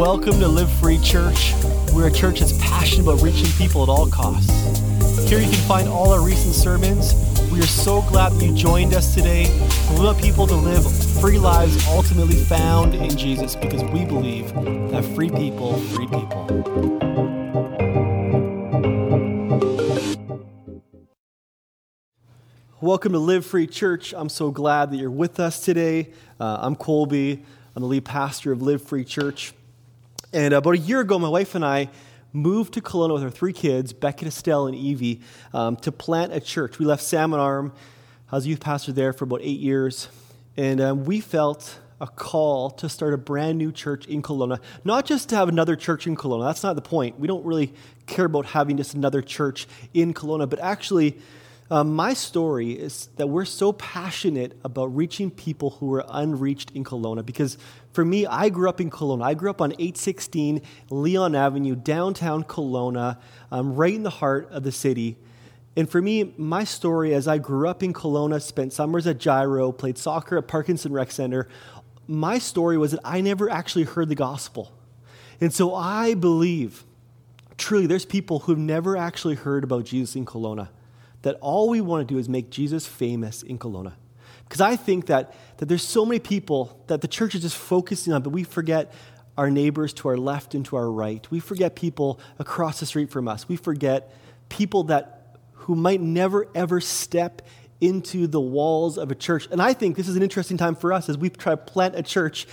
Welcome to Live Free Church. We're a church that's passionate about reaching people at all costs. Here you can find all our recent sermons. We are so glad that you joined us today. We want people to live free lives ultimately found in Jesus because we believe that free people, free people. Welcome to Live Free Church. I'm so glad that you're with us today. Uh, I'm Colby. I'm the lead pastor of Live Free Church. And about a year ago, my wife and I moved to Kelowna with our three kids, Beckett, Estelle, and Evie, um, to plant a church. We left Salmon Arm. I was youth pastor there for about eight years. And um, we felt a call to start a brand new church in Kelowna. Not just to have another church in Kelowna, that's not the point. We don't really care about having just another church in Kelowna, but actually, um, my story is that we're so passionate about reaching people who are unreached in Kelowna because for me, I grew up in Kelowna. I grew up on 816 Leon Avenue, downtown Kelowna, um, right in the heart of the city. And for me, my story as I grew up in Kelowna, spent summers at Gyro, played soccer at Parkinson Rec Center, my story was that I never actually heard the gospel. And so I believe, truly, there's people who've never actually heard about Jesus in Kelowna that all we want to do is make Jesus famous in Kelowna. Because I think that, that there's so many people that the church is just focusing on, but we forget our neighbors to our left and to our right. We forget people across the street from us. We forget people that who might never ever step into the walls of a church. And I think this is an interesting time for us as we try to plant a church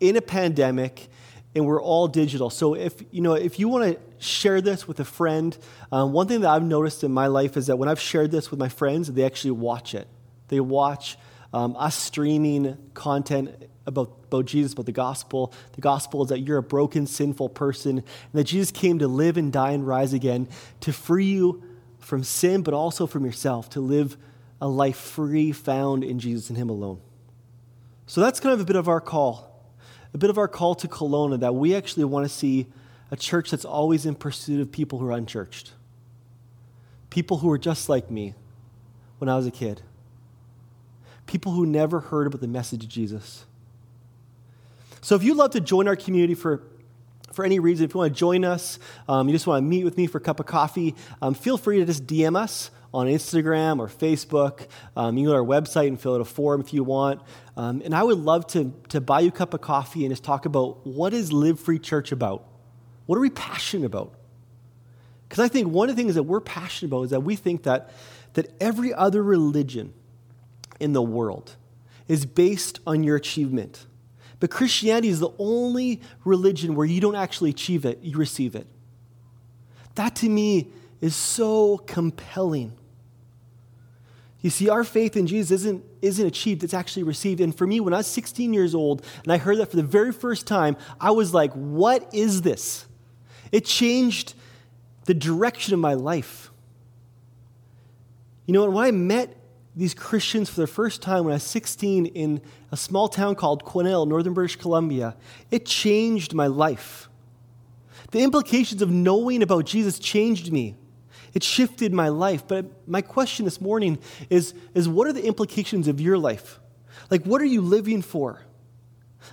in a pandemic and we're all digital. So if you know if you want to share this with a friend, um, one thing that I've noticed in my life is that when I've shared this with my friends, they actually watch it. They watch um, us streaming content about, about Jesus, about the gospel. The gospel is that you're a broken, sinful person, and that Jesus came to live and die and rise again to free you from sin, but also from yourself, to live a life free, found in Jesus and Him alone. So that's kind of a bit of our call a bit of our call to Kelowna that we actually want to see a church that's always in pursuit of people who are unchurched. People who are just like me when I was a kid. People who never heard about the message of Jesus. So if you'd love to join our community for for any reason, if you want to join us, um, you just want to meet with me for a cup of coffee, um, feel free to just DM us on Instagram or Facebook. Um, you can go to our website and fill out a form if you want. Um, and I would love to, to buy you a cup of coffee and just talk about what is Live Free Church about? What are we passionate about? Because I think one of the things that we're passionate about is that we think that, that every other religion in the world is based on your achievement. But Christianity is the only religion where you don't actually achieve it, you receive it. That to me is so compelling. You see, our faith in Jesus isn't, isn't achieved, it's actually received. And for me, when I was 16 years old and I heard that for the very first time, I was like, what is this? It changed the direction of my life. You know, when I met these Christians for the first time when I was 16 in a small town called Quesnel, northern British Columbia, it changed my life. The implications of knowing about Jesus changed me. It shifted my life. But my question this morning is, is what are the implications of your life? Like, what are you living for?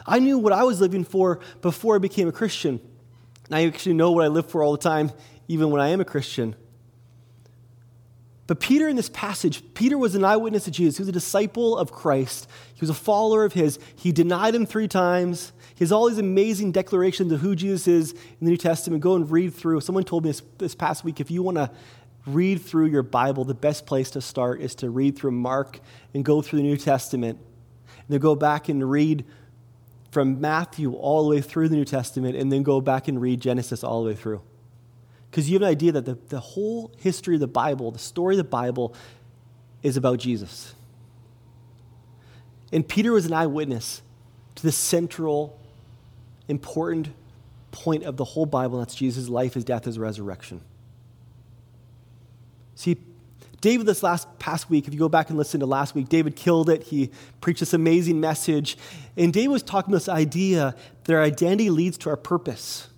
I knew what I was living for before I became a Christian. I actually know what I live for all the time, even when I am a Christian. But Peter, in this passage, Peter was an eyewitness of Jesus. He was a disciple of Christ. He was a follower of his. He denied him three times. He has all these amazing declarations of who Jesus is in the New Testament. Go and read through. Someone told me this, this past week if you want to read through your Bible, the best place to start is to read through Mark and go through the New Testament. And then go back and read from Matthew all the way through the New Testament, and then go back and read Genesis all the way through. Because you have an idea that the, the whole history of the Bible, the story of the Bible, is about Jesus. And Peter was an eyewitness to the central, important point of the whole Bible, and that's Jesus' life, his death, his resurrection. See, David, this last past week, if you go back and listen to last week, David killed it. He preached this amazing message. And David was talking about this idea that our identity leads to our purpose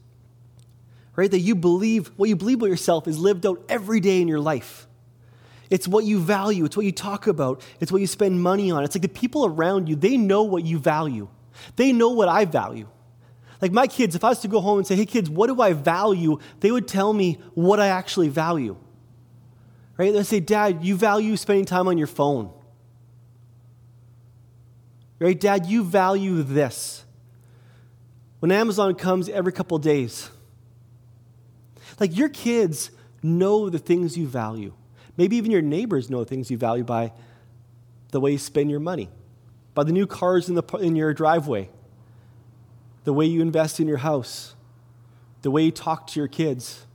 right? That you believe, what you believe about yourself is lived out every day in your life. It's what you value, it's what you talk about, it's what you spend money on. It's like the people around you, they know what you value. They know what I value. Like my kids, if I was to go home and say, hey, kids, what do I value? They would tell me what I actually value. Right? They'd say, Dad, you value spending time on your phone. Right? Dad, you value this. When Amazon comes every couple days, like your kids know the things you value. Maybe even your neighbors know the things you value by the way you spend your money, by the new cars in, the, in your driveway, the way you invest in your house, the way you talk to your kids.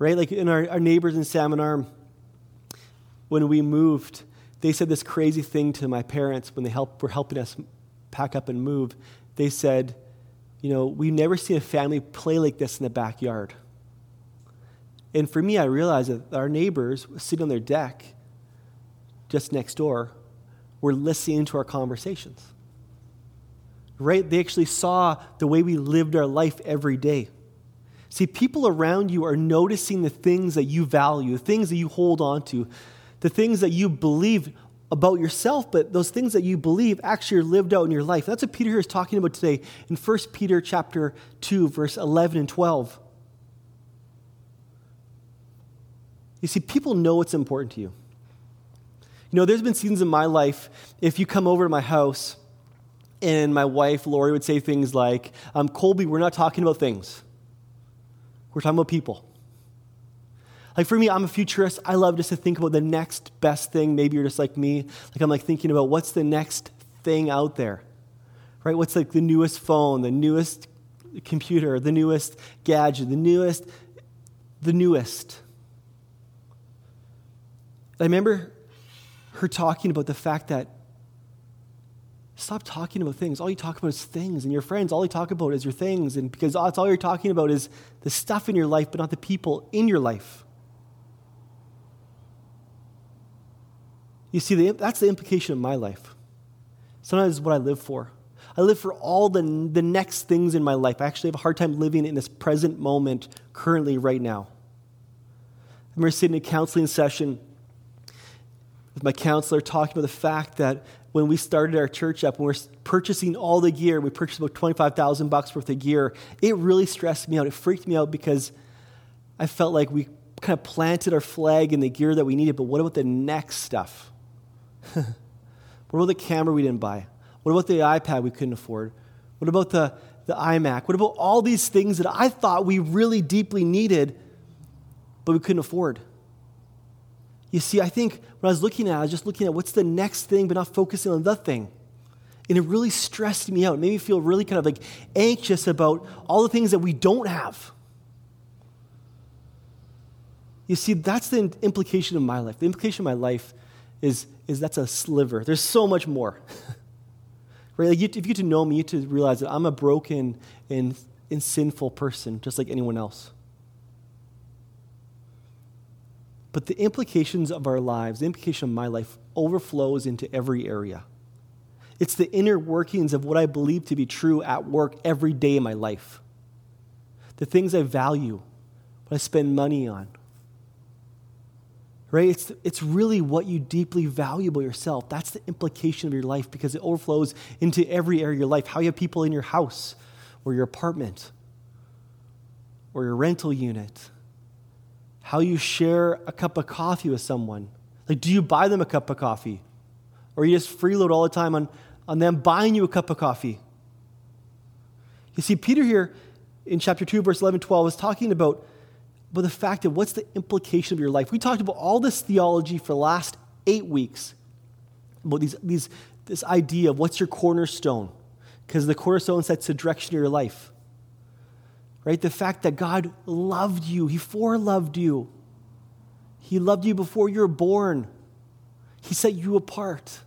Right? Like in our, our neighbors in Salmon Arm, when we moved, they said this crazy thing to my parents when they help, were helping us pack up and move. They said, You know, we've never seen a family play like this in the backyard. And for me, I realized that our neighbors sitting on their deck just next door were listening to our conversations right? They actually saw the way we lived our life every day. See, people around you are noticing the things that you value, the things that you hold on to, the things that you believe about yourself, but those things that you believe actually are lived out in your life. That's what Peter here is talking about today in 1 Peter chapter 2, verse 11 and 12. You see, people know what's important to you. You know, there's been seasons in my life, if you come over to my house and my wife, Lori, would say things like, um, Colby, we're not talking about things. We're talking about people. Like for me, I'm a futurist. I love just to think about the next best thing. Maybe you're just like me. Like I'm like thinking about what's the next thing out there, right? What's like the newest phone, the newest computer, the newest gadget, the newest, the newest. I remember her talking about the fact that Stop talking about things. All you talk about is things. And your friends, all you talk about is your things. And because that's all you're talking about is the stuff in your life, but not the people in your life. You see, that's the implication of my life. Sometimes it's what I live for. I live for all the, the next things in my life. I actually have a hard time living in this present moment currently, right now. I remember sitting in a counseling session with my counselor talking about the fact that when we started our church up, when we are purchasing all the gear, we purchased about 25,000 bucks worth of gear, it really stressed me out. It freaked me out because I felt like we kind of planted our flag in the gear that we needed, but what about the next stuff? what about the camera we didn't buy? What about the iPad we couldn't afford? What about the, the iMac? What about all these things that I thought we really deeply needed, but we couldn't afford? You see, I think when I was looking at I was just looking at what's the next thing, but not focusing on the thing. And it really stressed me out. It made me feel really kind of like anxious about all the things that we don't have. You see, that's the implication of my life. The implication of my life is, is that's a sliver. There's so much more. right? Like you, if you get to know me, you get to realize that I'm a broken and, and sinful person, just like anyone else. But the implications of our lives, the implication of my life, overflows into every area. It's the inner workings of what I believe to be true at work every day in my life. The things I value, what I spend money on. Right? It's, it's really what you deeply value about yourself. That's the implication of your life because it overflows into every area of your life. How you have people in your house or your apartment or your rental unit how you share a cup of coffee with someone. Like, do you buy them a cup of coffee? Or you just freeload all the time on, on them buying you a cup of coffee? You see, Peter here in chapter 2, verse 11, 12 is talking about, about the fact of what's the implication of your life. We talked about all this theology for the last eight weeks about these, these, this idea of what's your cornerstone, because the cornerstone sets the direction of your life right? The fact that God loved you, He foreloved you. He loved you before you were born. He set you apart.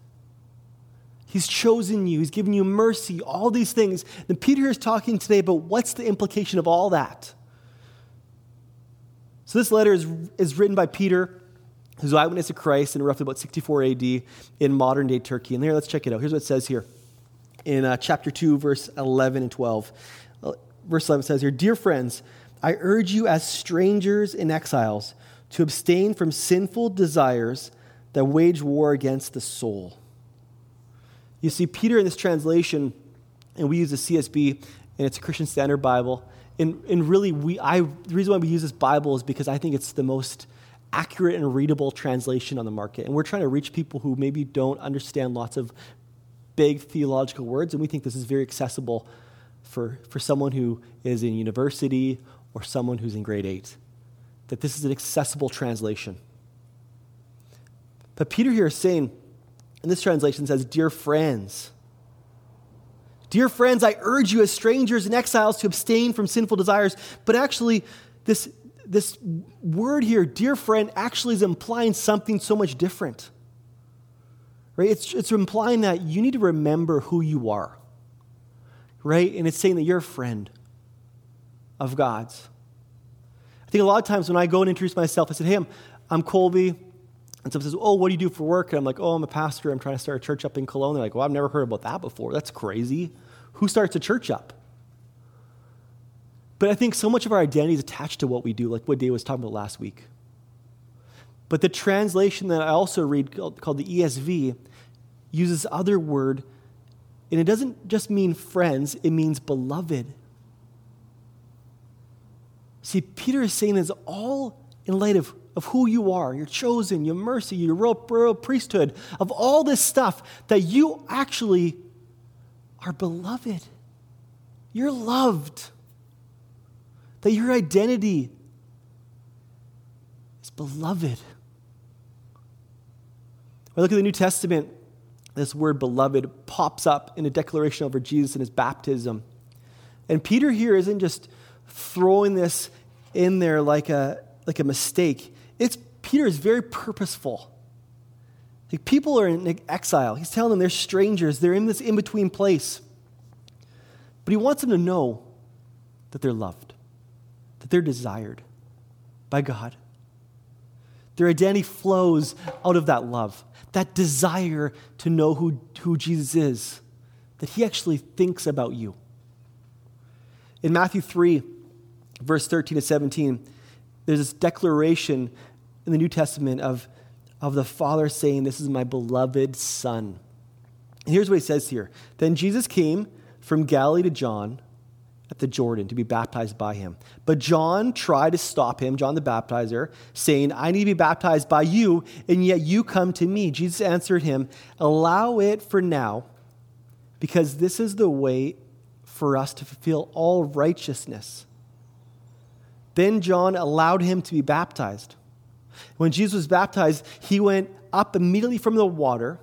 He's chosen you. He's given you mercy, all these things. And Peter is talking today about what's the implication of all that. So, this letter is, is written by Peter, who's eyewitness of Christ in roughly about 64 AD in modern day Turkey. And here, let's check it out. Here's what it says here in uh, chapter 2, verse 11 and 12 verse 11 says here Dear friends, I urge you as strangers and exiles to abstain from sinful desires that wage war against the soul. You see, Peter in this translation, and we use the CSB, and it's a Christian Standard Bible. And, and really, we, I, the reason why we use this Bible is because I think it's the most accurate and readable translation on the market. And we're trying to reach people who maybe don't understand lots of big theological words, and we think this is very accessible for, for someone who is in university or someone who's in grade eight. That this is an accessible translation. But Peter here is saying, in this translation says, Dear friends, Dear friends, I urge you as strangers and exiles to abstain from sinful desires. But actually, this, this word here, dear friend, actually is implying something so much different. Right? It's, it's implying that you need to remember who you are. Right? And it's saying that you're a friend of God's. I think a lot of times when I go and introduce myself, I say, hey, I'm, I'm Colby. And someone says, oh, what do you do for work? And I'm like, oh, I'm a pastor. I'm trying to start a church up in Kelowna. They're like, well, I've never heard about that before. That's crazy. Who starts a church up? But I think so much of our identity is attached to what we do, like what Dave was talking about last week. But the translation that I also read, called, called the ESV, uses other word, and it doesn't just mean friends, it means beloved. See, Peter is saying this all in light of, of who you are, your chosen, your mercy, your royal, royal priesthood, of all this stuff that you actually are beloved. You're loved. That your identity is beloved. I look at the New Testament, this word beloved pops up in a declaration over Jesus and his baptism. And Peter here isn't just throwing this in there like a, like a mistake. It's Peter is very purposeful. Like people are in exile. He's telling them they're strangers. They're in this in-between place. But he wants them to know that they're loved, that they're desired by God. Their identity flows out of that love, that desire to know who, who Jesus is, that he actually thinks about you. In Matthew 3, verse 13 to 17, there's this declaration in the New Testament of, of the Father saying, This is my beloved Son. And here's what he says here Then Jesus came from Galilee to John at the Jordan to be baptized by him. But John tried to stop him, John the baptizer, saying, I need to be baptized by you, and yet you come to me. Jesus answered him, Allow it for now, because this is the way for us to fulfill all righteousness. Then John allowed him to be baptized. When Jesus was baptized, he went up immediately from the water.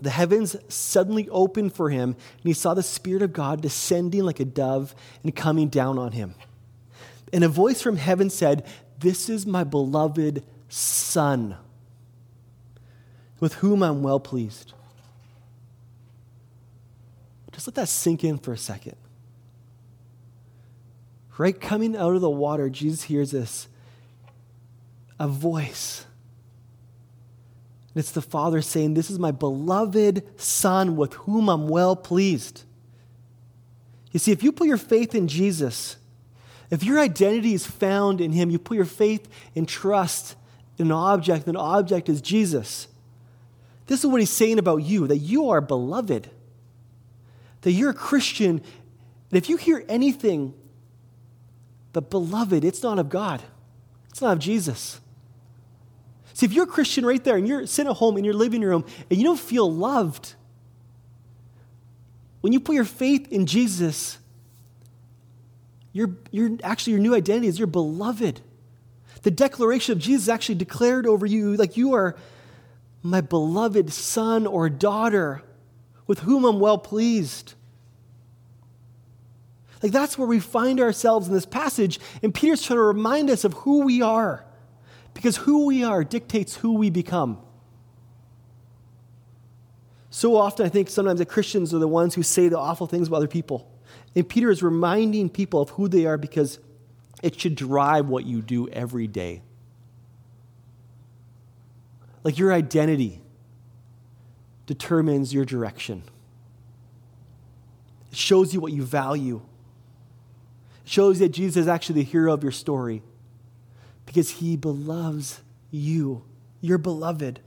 The heavens suddenly opened for him, and he saw the Spirit of God descending like a dove and coming down on him. And a voice from heaven said, This is my beloved Son, with whom I'm well pleased. Just let that sink in for a second. Right coming out of the water, Jesus hears this a voice. And it's the Father saying, This is my beloved Son with whom I'm well pleased. You see, if you put your faith in Jesus, if your identity is found in Him, you put your faith and trust in an object, and the object is Jesus. This is what He's saying about you that you are beloved, that you're a Christian. And if you hear anything but beloved, it's not of God, it's not of Jesus. See, if you're a Christian right there and you're sitting at home in your living room and you don't feel loved, when you put your faith in Jesus, you're, you're actually your new identity is you're beloved. The declaration of Jesus actually declared over you like you are my beloved son or daughter with whom I'm well pleased. Like that's where we find ourselves in this passage, and Peter's trying to remind us of who we are. Because who we are dictates who we become. So often, I think sometimes the Christians are the ones who say the awful things about other people. And Peter is reminding people of who they are because it should drive what you do every day. Like your identity determines your direction, it shows you what you value it shows that Jesus is actually the hero of your story because he beloves you. You're beloved.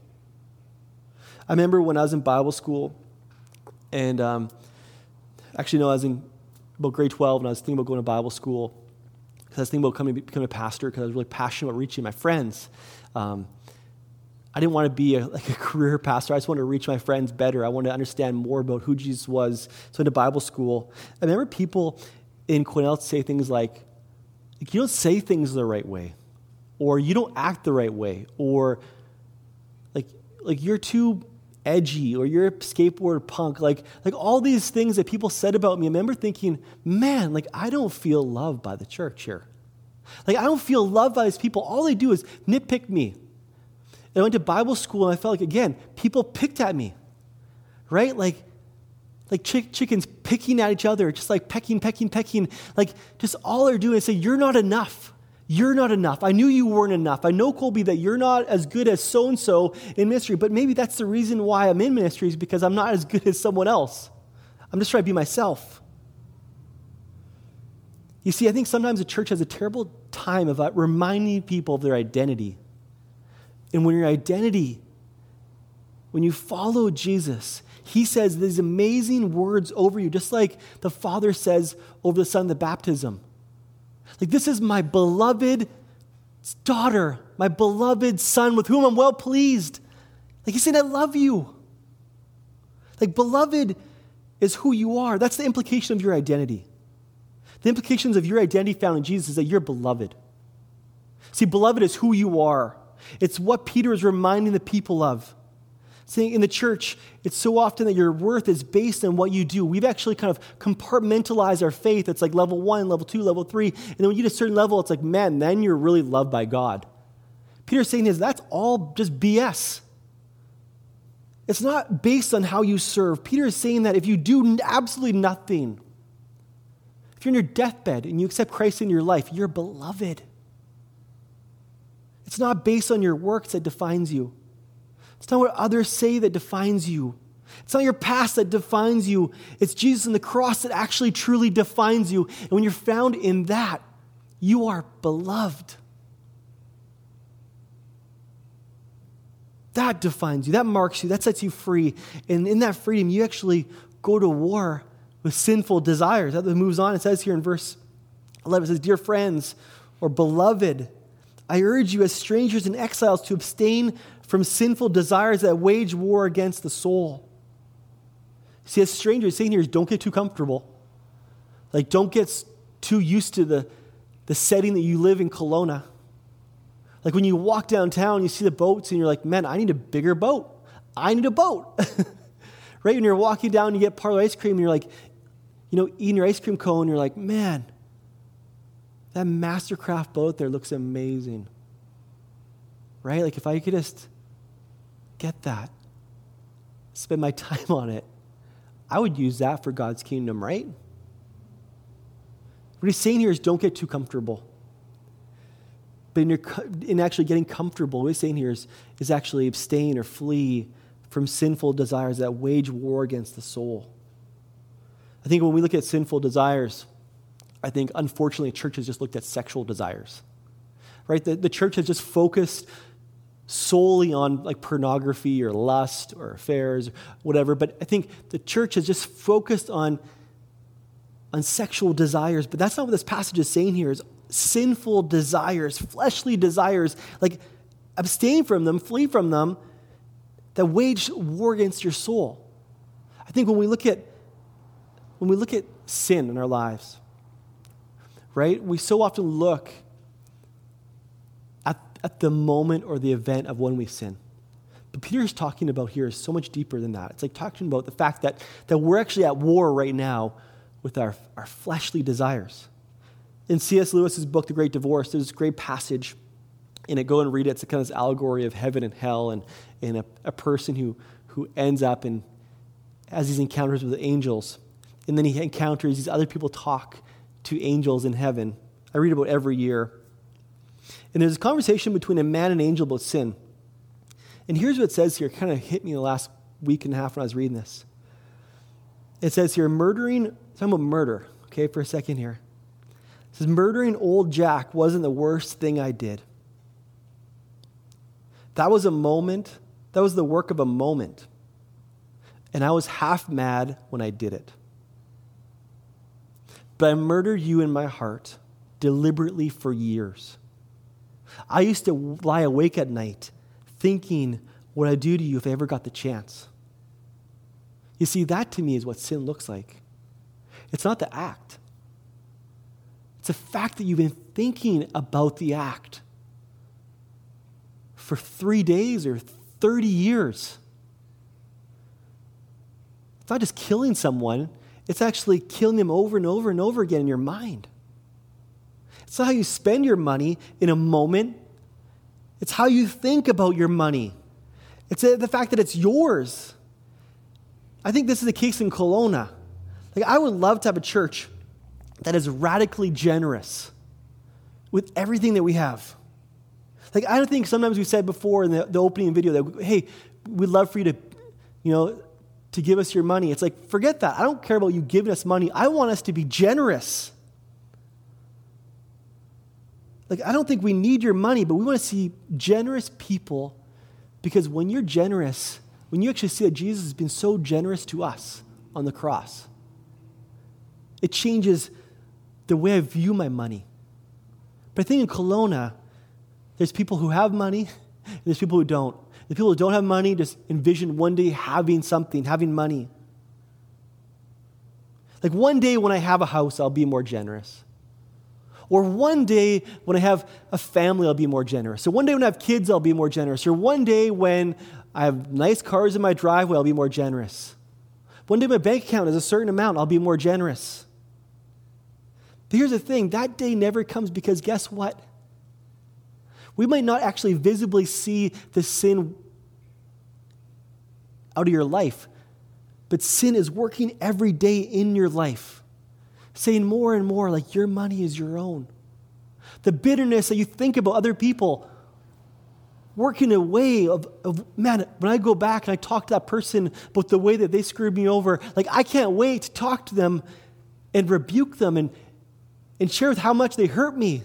I remember when I was in Bible school, and um, actually, no, I was in about grade 12 and I was thinking about going to Bible school because I was thinking about coming, becoming a pastor because I was really passionate about reaching my friends. Um, I didn't want to be a, like a career pastor. I just wanted to reach my friends better. I wanted to understand more about who Jesus was. So into Bible school, I remember people in Quesnel say things like, you don't say things the right way, or you don't act the right way, or like, like you're too edgy, or you're a skateboard punk. Like, like all these things that people said about me. I remember thinking, man, like I don't feel loved by the church here. Like I don't feel loved by these people. All they do is nitpick me and I went to Bible school and I felt like, again, people picked at me, right? Like, like chick- chickens picking at each other, just like pecking, pecking, pecking. Like, just all they're doing is say, You're not enough. You're not enough. I knew you weren't enough. I know, Colby, that you're not as good as so and so in ministry, but maybe that's the reason why I'm in ministry is because I'm not as good as someone else. I'm just trying to be myself. You see, I think sometimes the church has a terrible time of uh, reminding people of their identity. And when your identity, when you follow Jesus, he says these amazing words over you, just like the Father says over the Son the baptism. Like, this is my beloved daughter, my beloved son with whom I'm well pleased. Like, he's saying, I love you. Like, beloved is who you are. That's the implication of your identity. The implications of your identity found in Jesus is that you're beloved. See, beloved is who you are. It's what Peter is reminding the people of. Saying in the church, it's so often that your worth is based on what you do. We've actually kind of compartmentalized our faith. It's like level one, level two, level three. And then when you get a certain level, it's like, man, then you're really loved by God. Peter's saying is that's all just BS. It's not based on how you serve. Peter is saying that if you do absolutely nothing, if you're in your deathbed and you accept Christ in your life, you're beloved. It's not based on your works that defines you. It's not what others say that defines you. It's not your past that defines you. It's Jesus and the cross that actually truly defines you. And when you're found in that, you are beloved. That defines you. That marks you. That sets you free. And in that freedom, you actually go to war with sinful desires. That moves on. It says here in verse 11, it says, Dear friends or beloved, I urge you, as strangers and exiles, to abstain from sinful desires that wage war against the soul. See, as strangers, saying here is don't get too comfortable. Like, don't get too used to the, the setting that you live in Kelowna. Like, when you walk downtown, you see the boats, and you're like, man, I need a bigger boat. I need a boat. right? When you're walking down, you get parlor ice cream, and you're like, you know, eating your ice cream cone, you're like, man, that Mastercraft boat there looks amazing. Right? Like if I could just get that, spend my time on it, I would use that for God's kingdom, right? What he's saying here is don't get too comfortable. But in, your, in actually getting comfortable, what he's saying here is, is actually abstain or flee from sinful desires that wage war against the soul. I think when we look at sinful desires, I think, unfortunately, church has just looked at sexual desires. Right? The, the church has just focused solely on like pornography or lust or affairs, or whatever. But I think the church has just focused on, on sexual desires. But that's not what this passage is saying here is sinful desires, fleshly desires, like abstain from them, flee from them, that wage war against your soul. I think when we look at when we look at sin in our lives, right? We so often look at, at the moment or the event of when we sin. But Peter is talking about here is so much deeper than that. It's like talking about the fact that, that we're actually at war right now with our, our fleshly desires. In C.S. Lewis's book, The Great Divorce, there's this great passage in it. Go and read it. It's a kind of this allegory of heaven and hell and, and a, a person who, who ends up and has these encounters with angels. And then he encounters these other people talk to angels in heaven. I read about every year. And there's a conversation between a man and an angel about sin. And here's what it says here. It kind of hit me the last week and a half when I was reading this. It says here, murdering, talking about murder, okay, for a second here. It says, murdering old Jack wasn't the worst thing I did. That was a moment, that was the work of a moment. And I was half mad when I did it. But I murdered you in my heart deliberately for years. I used to lie awake at night thinking what I'd do to you if I ever got the chance. You see, that to me is what sin looks like. It's not the act, it's the fact that you've been thinking about the act for three days or 30 years. It's not just killing someone, it's actually killing them over and over and over again in your mind. It's not how you spend your money in a moment, it's how you think about your money. It's uh, the fact that it's yours. I think this is the case in Kelowna. Like, I would love to have a church that is radically generous with everything that we have. Like, I think sometimes we said before in the, the opening video that, hey, we'd love for you to, you know, to give us your money. It's like, forget that. I don't care about you giving us money. I want us to be generous. Like, I don't think we need your money, but we want to see generous people because when you're generous, when you actually see that Jesus has been so generous to us on the cross, it changes the way I view my money. But I think in Kelowna, there's people who have money, and there's people who don't. The people who don't have money just envision one day having something, having money. Like one day when I have a house, I'll be more generous. Or one day when I have a family, I'll be more generous. Or one day when I have kids, I'll be more generous. Or one day when I have nice cars in my driveway, I'll be more generous. One day my bank account is a certain amount, I'll be more generous. But here's the thing that day never comes because guess what? We might not actually visibly see the sin out of your life, but sin is working every day in your life, saying more and more like your money is your own. The bitterness that you think about other people, working a way of, of, man, when I go back and I talk to that person about the way that they screwed me over, like I can't wait to talk to them and rebuke them and, and share with how much they hurt me.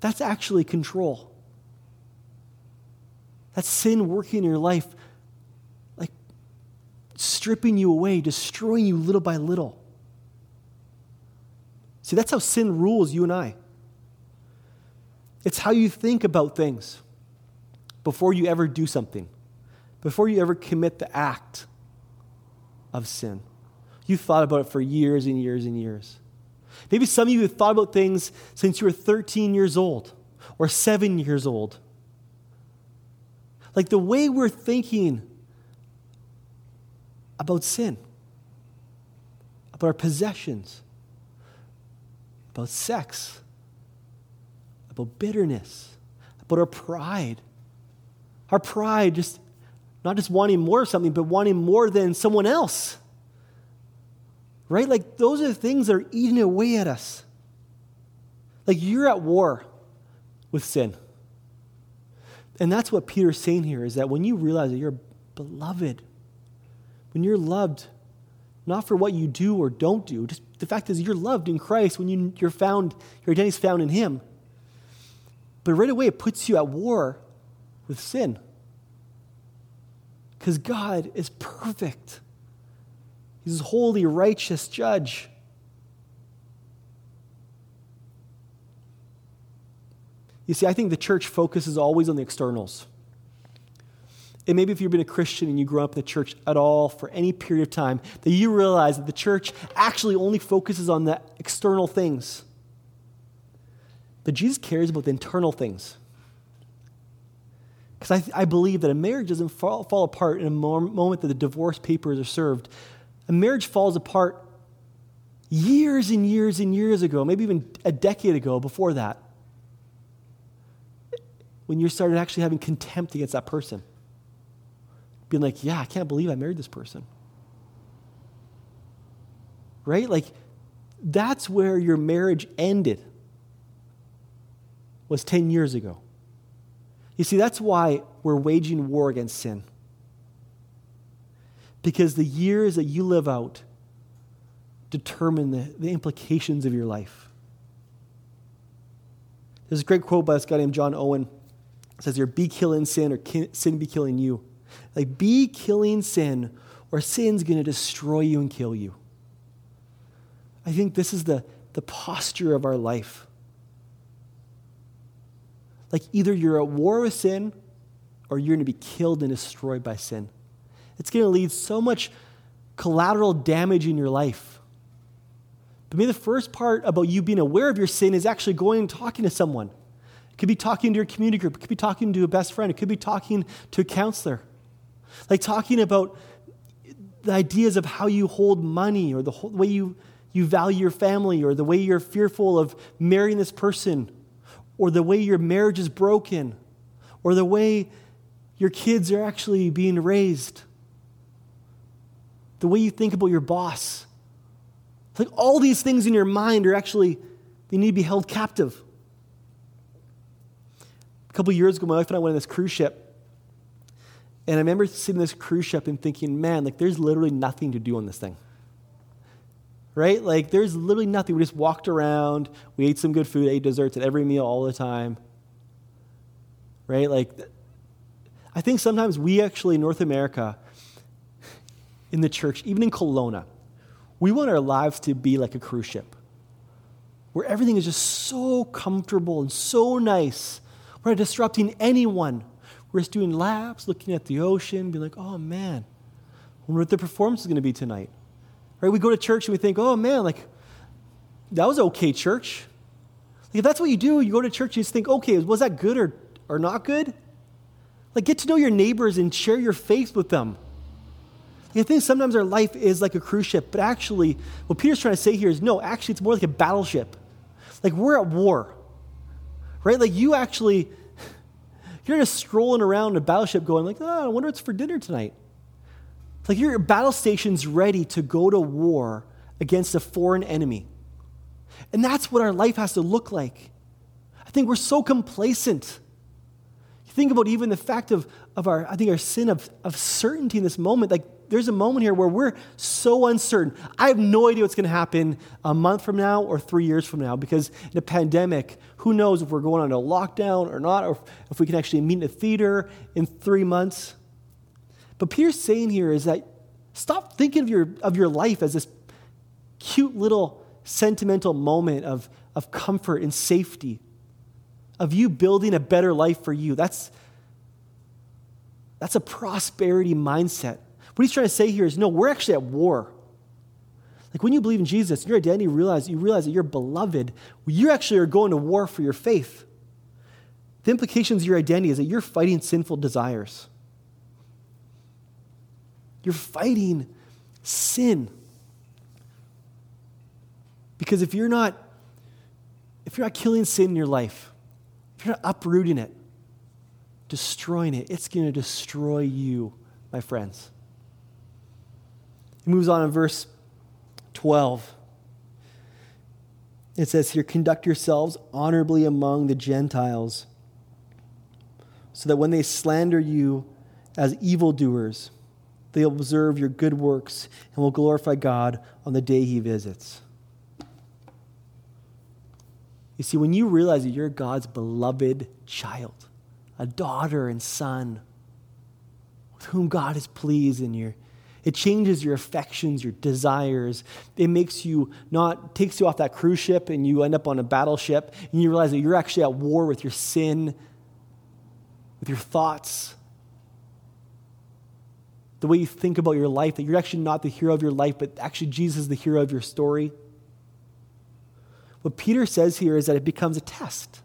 That's actually control. That's sin working in your life, stripping you away, destroying you little by little. See, that's how sin rules you and I. It's how you think about things before you ever do something, before you ever commit the act of sin. You've thought about it for years and years and years. Maybe some of you have thought about things since you were 13 years old or seven years old. Like the way we're thinking about sin, about our possessions, about sex, about bitterness, about our pride. Our pride, just not just wanting more of something, but wanting more than someone else. Right? Like those are the things that are eating away at us. Like you're at war with sin. And that's what Peter's saying here is that when you realize that you're beloved, when you're loved, not for what you do or don't do, just the fact is you're loved in Christ when you, you're found, your identity is found in Him. But right away, it puts you at war with sin. Because God is perfect, He's a holy, righteous judge. You see, I think the church focuses always on the externals. And maybe if you've been a Christian and you grew up in the church at all for any period of time, that you realize that the church actually only focuses on the external things. But Jesus cares about the internal things. Because I, I, believe that a marriage doesn't fall, fall apart in a moment that the divorce papers are served. A marriage falls apart years and years and years ago, maybe even a decade ago before that, when you started actually having contempt against that person. Being like, yeah, I can't believe I married this person. Right? Like, that's where your marriage ended was 10 years ago. You see, that's why we're waging war against sin. Because the years that you live out determine the, the implications of your life. There's a great quote by this guy named John Owen. It says here, be killing sin or sin be killing you. Like, be killing sin or sin's going to destroy you and kill you. I think this is the, the posture of our life. Like either you're at war with sin or you're going to be killed and destroyed by sin. It's going to lead so much collateral damage in your life. But maybe the first part about you being aware of your sin is actually going and talking to someone. It could be talking to your community group, it could be talking to a best friend, it could be talking to a counselor. Like talking about the ideas of how you hold money or the, way you, you value your family or the way you're fearful of marrying this person or the way your marriage is broken or the way your kids are actually being raised, the way you think about your boss. It's like all these things in your mind are actually, they need to be held captive. A couple years ago, my wife and I went on this cruise ship. And I remember sitting this cruise ship and thinking, man, like there's literally nothing to do on this thing. Right? Like there's literally nothing. We just walked around, we ate some good food, ate desserts at every meal all the time. Right? Like I think sometimes we actually, North America, in the church, even in Kelowna, we want our lives to be like a cruise ship where everything is just so comfortable and so nice. We're not disrupting anyone. We're just doing laps, looking at the ocean, being like, oh man, I wonder what the performance is going to be tonight. Right? We go to church and we think, oh man, like, that was okay, church. Like, if that's what you do, you go to church and you just think, okay, was that good or, or not good? Like, get to know your neighbors and share your faith with them. I think sometimes our life is like a cruise ship, but actually, what Peter's trying to say here is no, actually, it's more like a battleship. Like, we're at war, right? Like, you actually, you're just strolling around a battleship going, like, oh, I wonder what's for dinner tonight. It's Like, your battle station's ready to go to war against a foreign enemy. And that's what our life has to look like. I think we're so complacent You Think about even the fact of, of our, I think, our sin of, of certainty in this moment. Like, there's a moment here where we're so uncertain. I have no idea what's going to happen a month from now or three years from now because in a pandemic, who knows if we're going on a lockdown or not, or if we can actually meet in a theater in three months. But Peter's saying here is that stop thinking of your, of your life as this cute little sentimental moment of, of comfort and safety of you building a better life for you. That's, that's a prosperity mindset. What he's trying to say here is no, we're actually at war. Like when you believe in Jesus, your identity realize you realize that you're beloved. You actually are going to war for your faith. The implications of your identity is that you're fighting sinful desires. You're fighting sin. Because if you're not if you're not killing sin in your life, if you're not uprooting it, destroying it, it's going to destroy you, my friends. He moves on in verse 12. It says here, conduct yourselves honorably among the Gentiles, so that when they slander you as evildoers, they observe your good works and will glorify God on the day he visits. You see, when you realize that you're God's beloved child, a daughter and son with whom God is pleased in you, it changes your affections, your desires. It makes you not, takes you off that cruise ship and you end up on a battleship and you realize that you're actually at war with your sin, with your thoughts, the way you think about your life, that you're actually not the hero of your life, but actually Jesus is the hero of your story. What Peter says here is that it becomes a test.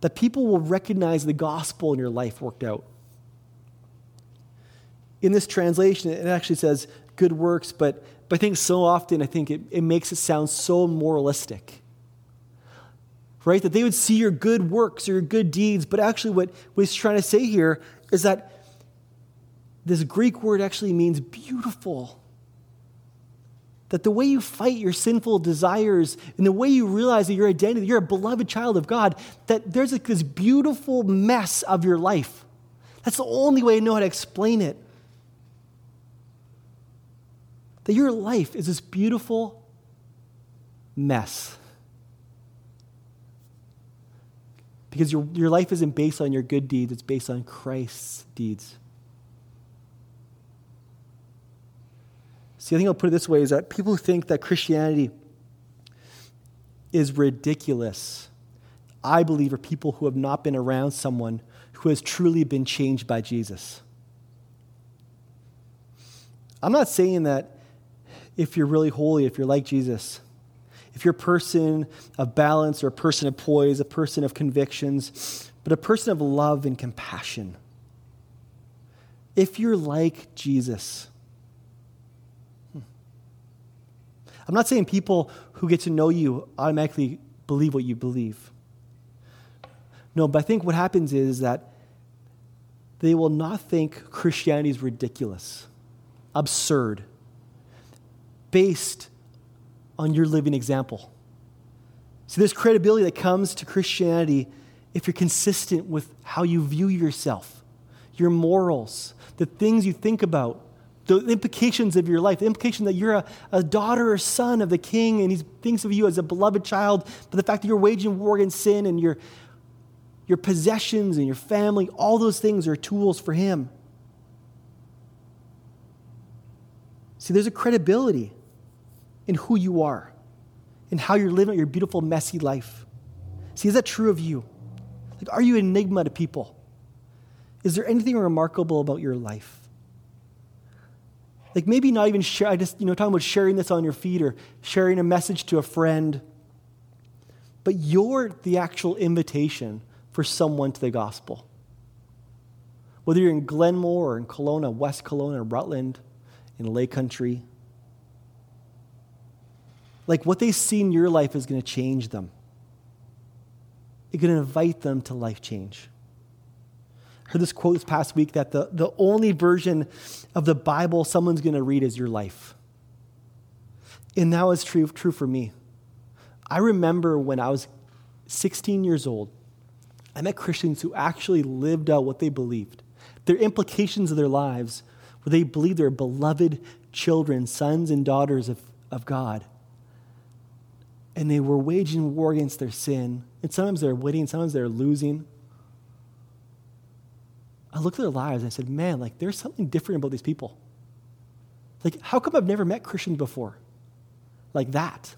That people will recognize the gospel in your life worked out. In this translation, it actually says good works, but, but I think so often, I think it, it makes it sound so moralistic. Right? That they would see your good works or your good deeds, but actually, what, what he's trying to say here is that this Greek word actually means beautiful that the way you fight your sinful desires and the way you realize that your identity, you're a beloved child of God, that there's like this beautiful mess of your life. That's the only way I know how to explain it. That your life is this beautiful mess. Because your, your life isn't based on your good deeds, it's based on Christ's deeds. See, I think I'll put it this way is that people who think that Christianity is ridiculous, I believe, are people who have not been around someone who has truly been changed by Jesus. I'm not saying that if you're really holy, if you're like Jesus, if you're a person of balance or a person of poise, a person of convictions, but a person of love and compassion, if you're like Jesus, hmm. I'm not saying people who get to know you automatically believe what you believe. No, but I think what happens is that they will not think Christianity is ridiculous, absurd, based on your living example. See, there's credibility that comes to Christianity if you're consistent with how you view yourself, your morals, the things you think about, the implications of your life, the implication that you're a, a daughter or son of the king and he thinks of you as a beloved child, but the fact that you're waging war against sin and your, your possessions and your family, all those things are tools for him. See, there's a credibility in who you are, in how you're living your beautiful, messy life. See, is that true of you? Like, are you an enigma to people? Is there anything remarkable about your life? Like maybe not even share, I just, you know, talking about sharing this on your feed or sharing a message to a friend, but you're the actual invitation for someone to the gospel. Whether you're in Glenmore or in Kelowna, West Kelowna, or Rutland, in Lake Country, like what they see in your life is going to change them. It's going to invite them to life change. I heard this quote this past week that the, the only version of the Bible someone's going to read is your life. And that was true, true for me. I remember when I was 16 years old, I met Christians who actually lived out what they believed. Their implications of their lives, where they believed they were beloved children, sons and daughters of, of God and they were waging war against their sin. And sometimes they're winning, sometimes they're losing. I looked at their lives and I said, man, like there's something different about these people. Like, how come I've never met Christians before? Like that.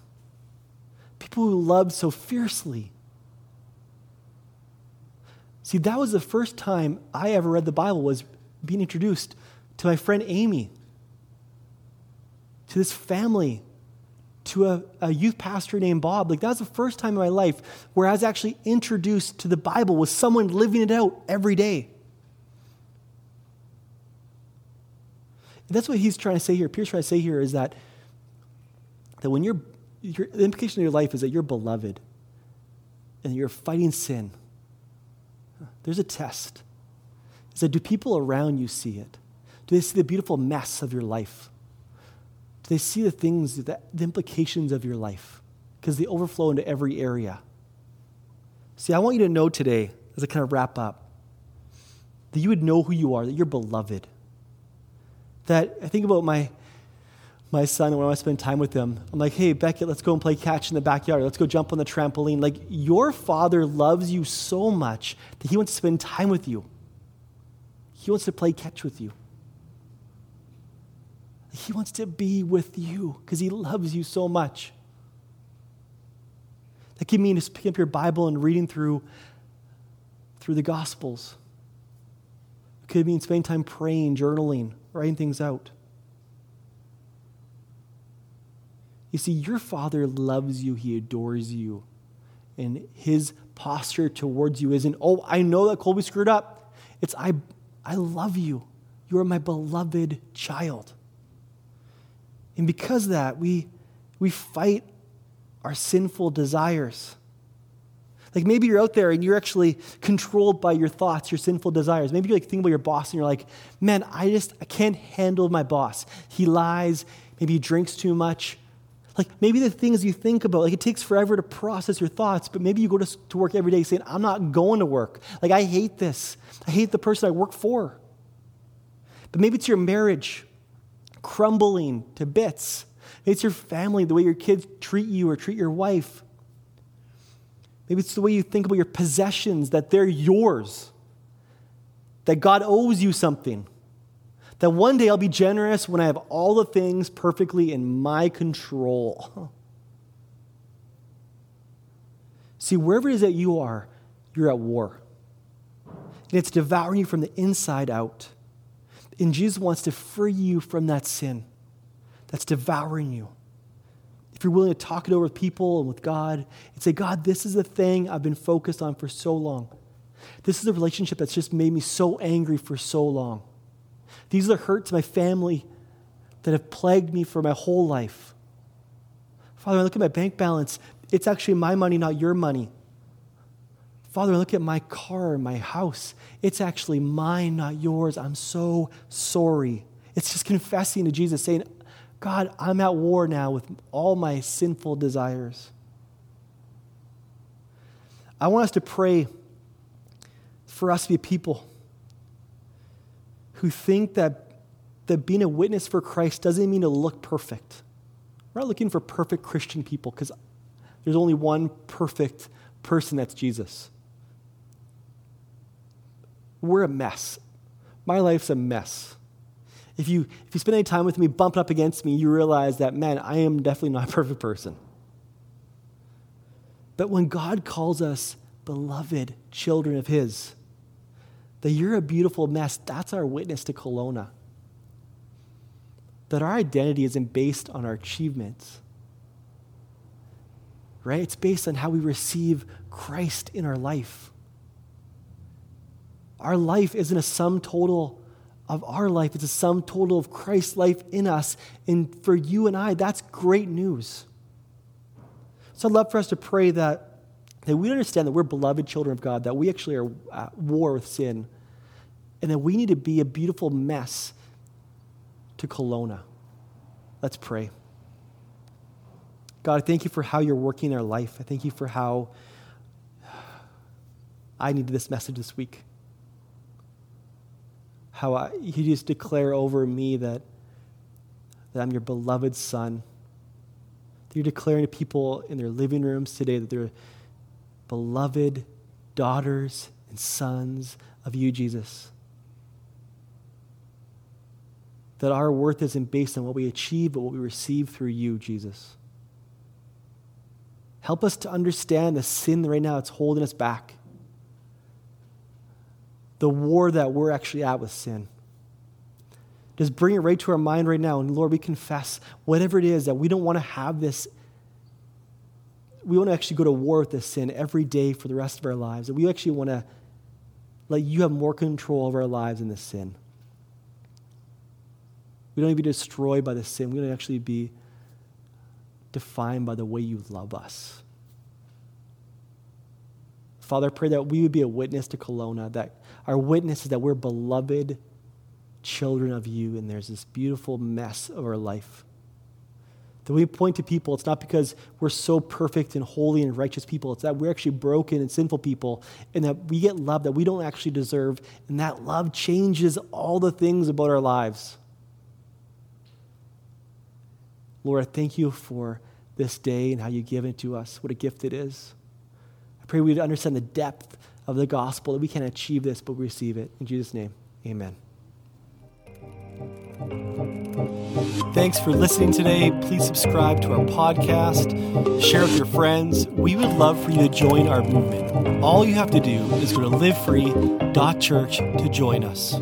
People who loved so fiercely. See, that was the first time I ever read the Bible was being introduced to my friend Amy, to this family to a, a, youth pastor named Bob. Like that was the first time in my life where I was actually introduced to the Bible with someone living it out every day. That's what he's trying to say here. Peter's trying to say here is that, that when you're, your, the implication of your life is that you're beloved and you're fighting sin. There's a test. Is that do people around you see it? Do they see the beautiful mess of your life? They see the things, the, the implications of your life? Because they overflow into every area. See, I want you to know today, as I kind of wrap up, that you would know who you are, that you're beloved. That I think about my my son when I spend time with him. I'm like, hey, Beckett, let's go and play catch in the backyard. Let's go jump on the trampoline. Like, your father loves you so much that he wants to spend time with you. He wants to play catch with you. He wants to be with you because He loves you so much. That could mean just picking up your Bible and reading through, through the Gospels. It could mean spending time praying, journaling, writing things out. You see, your Father loves you, He adores you. And His posture towards you isn't, oh, I know that Colby screwed up. It's, I, I love you. You are my beloved child. And because of that, we, we fight our sinful desires. Like maybe you're out there and you're actually controlled by your thoughts, your sinful desires. Maybe you're like think about your boss and you're like, man, I just I can't handle my boss. He lies, maybe he drinks too much. Like maybe the things you think about, like it takes forever to process your thoughts, but maybe you go to, to work every day saying, I'm not going to work. Like I hate this. I hate the person I work for. But maybe it's your marriage crumbling to bits. It's your family, the way your kids treat you or treat your wife. Maybe it's the way you think about your possessions, that they're yours, that God owes you something, That one day I'll be generous when I have all the things perfectly in my control. See, wherever it is that you are, you're at war. And it's devouring you from the inside out. And Jesus wants to free you from that sin that's devouring you. If you're willing to talk it over with people and with God and say, God, this is the thing I've been focused on for so long. This is a relationship that's just made me so angry for so long. These are the hurts my family that have plagued me for my whole life. Father, I look at my bank balance. It's actually my money, not your money. Father, look at my car, my house. It's actually mine, not yours. I'm so sorry. It's just confessing to Jesus, saying, God, I'm at war now with all my sinful desires. I want us to pray for us to be people who think that, that being a witness for Christ doesn't mean to look perfect. We're not looking for perfect Christian people because there's only one perfect person that's Jesus. We're a mess. My life's a mess. If you, if you spend any time with me, bump up against me, you realize that, man, I am definitely not a perfect person. But when God calls us beloved children of His, that you're a beautiful mess, that's our witness to Kelowna. That our identity isn't based on our achievements, right? It's based on how we receive Christ in our life. Our life isn't a sum total of our life, it's a sum total of Christ's life in us. And for you and I, that's great news. So I'd love for us to pray that, that we understand that we're beloved children of God, that we actually are at war with sin, and that we need to be a beautiful mess to Kelowna. Let's pray. God, I thank you for how you're working in our life. I thank you for how I needed this message this week how I, you just declare over me that, that I'm your beloved son. You're declaring to people in their living rooms today that they're beloved daughters and sons of you, Jesus. That our worth isn't based on what we achieve, but what we receive through you, Jesus. Help us to understand the sin right now that's holding us back the war that we're actually at with sin. Just bring it right to our mind right now. And Lord, we confess whatever it is that we don't want to have this. We want to actually go to war with this sin every day for the rest of our lives. And we actually want to let you have more control over our lives in this sin. We don't to be destroyed by the sin. We don't actually be defined by the way you love us. Father, I pray that we would be a witness to Kelowna, that our witness is that we're beloved children of you, and there's this beautiful mess of our life. That we point to people, it's not because we're so perfect and holy and righteous people, it's that we're actually broken and sinful people, and that we get love that we don't actually deserve, and that love changes all the things about our lives. Lord, I thank you for this day and how you give it to us. What a gift it is pray we'd understand the depth of the gospel, that we can achieve this, but we receive it. In Jesus' name, amen. Thanks for listening today. Please subscribe to our podcast, share with your friends. We would love for you to join our movement. All you have to do is go to livefree.church to join us.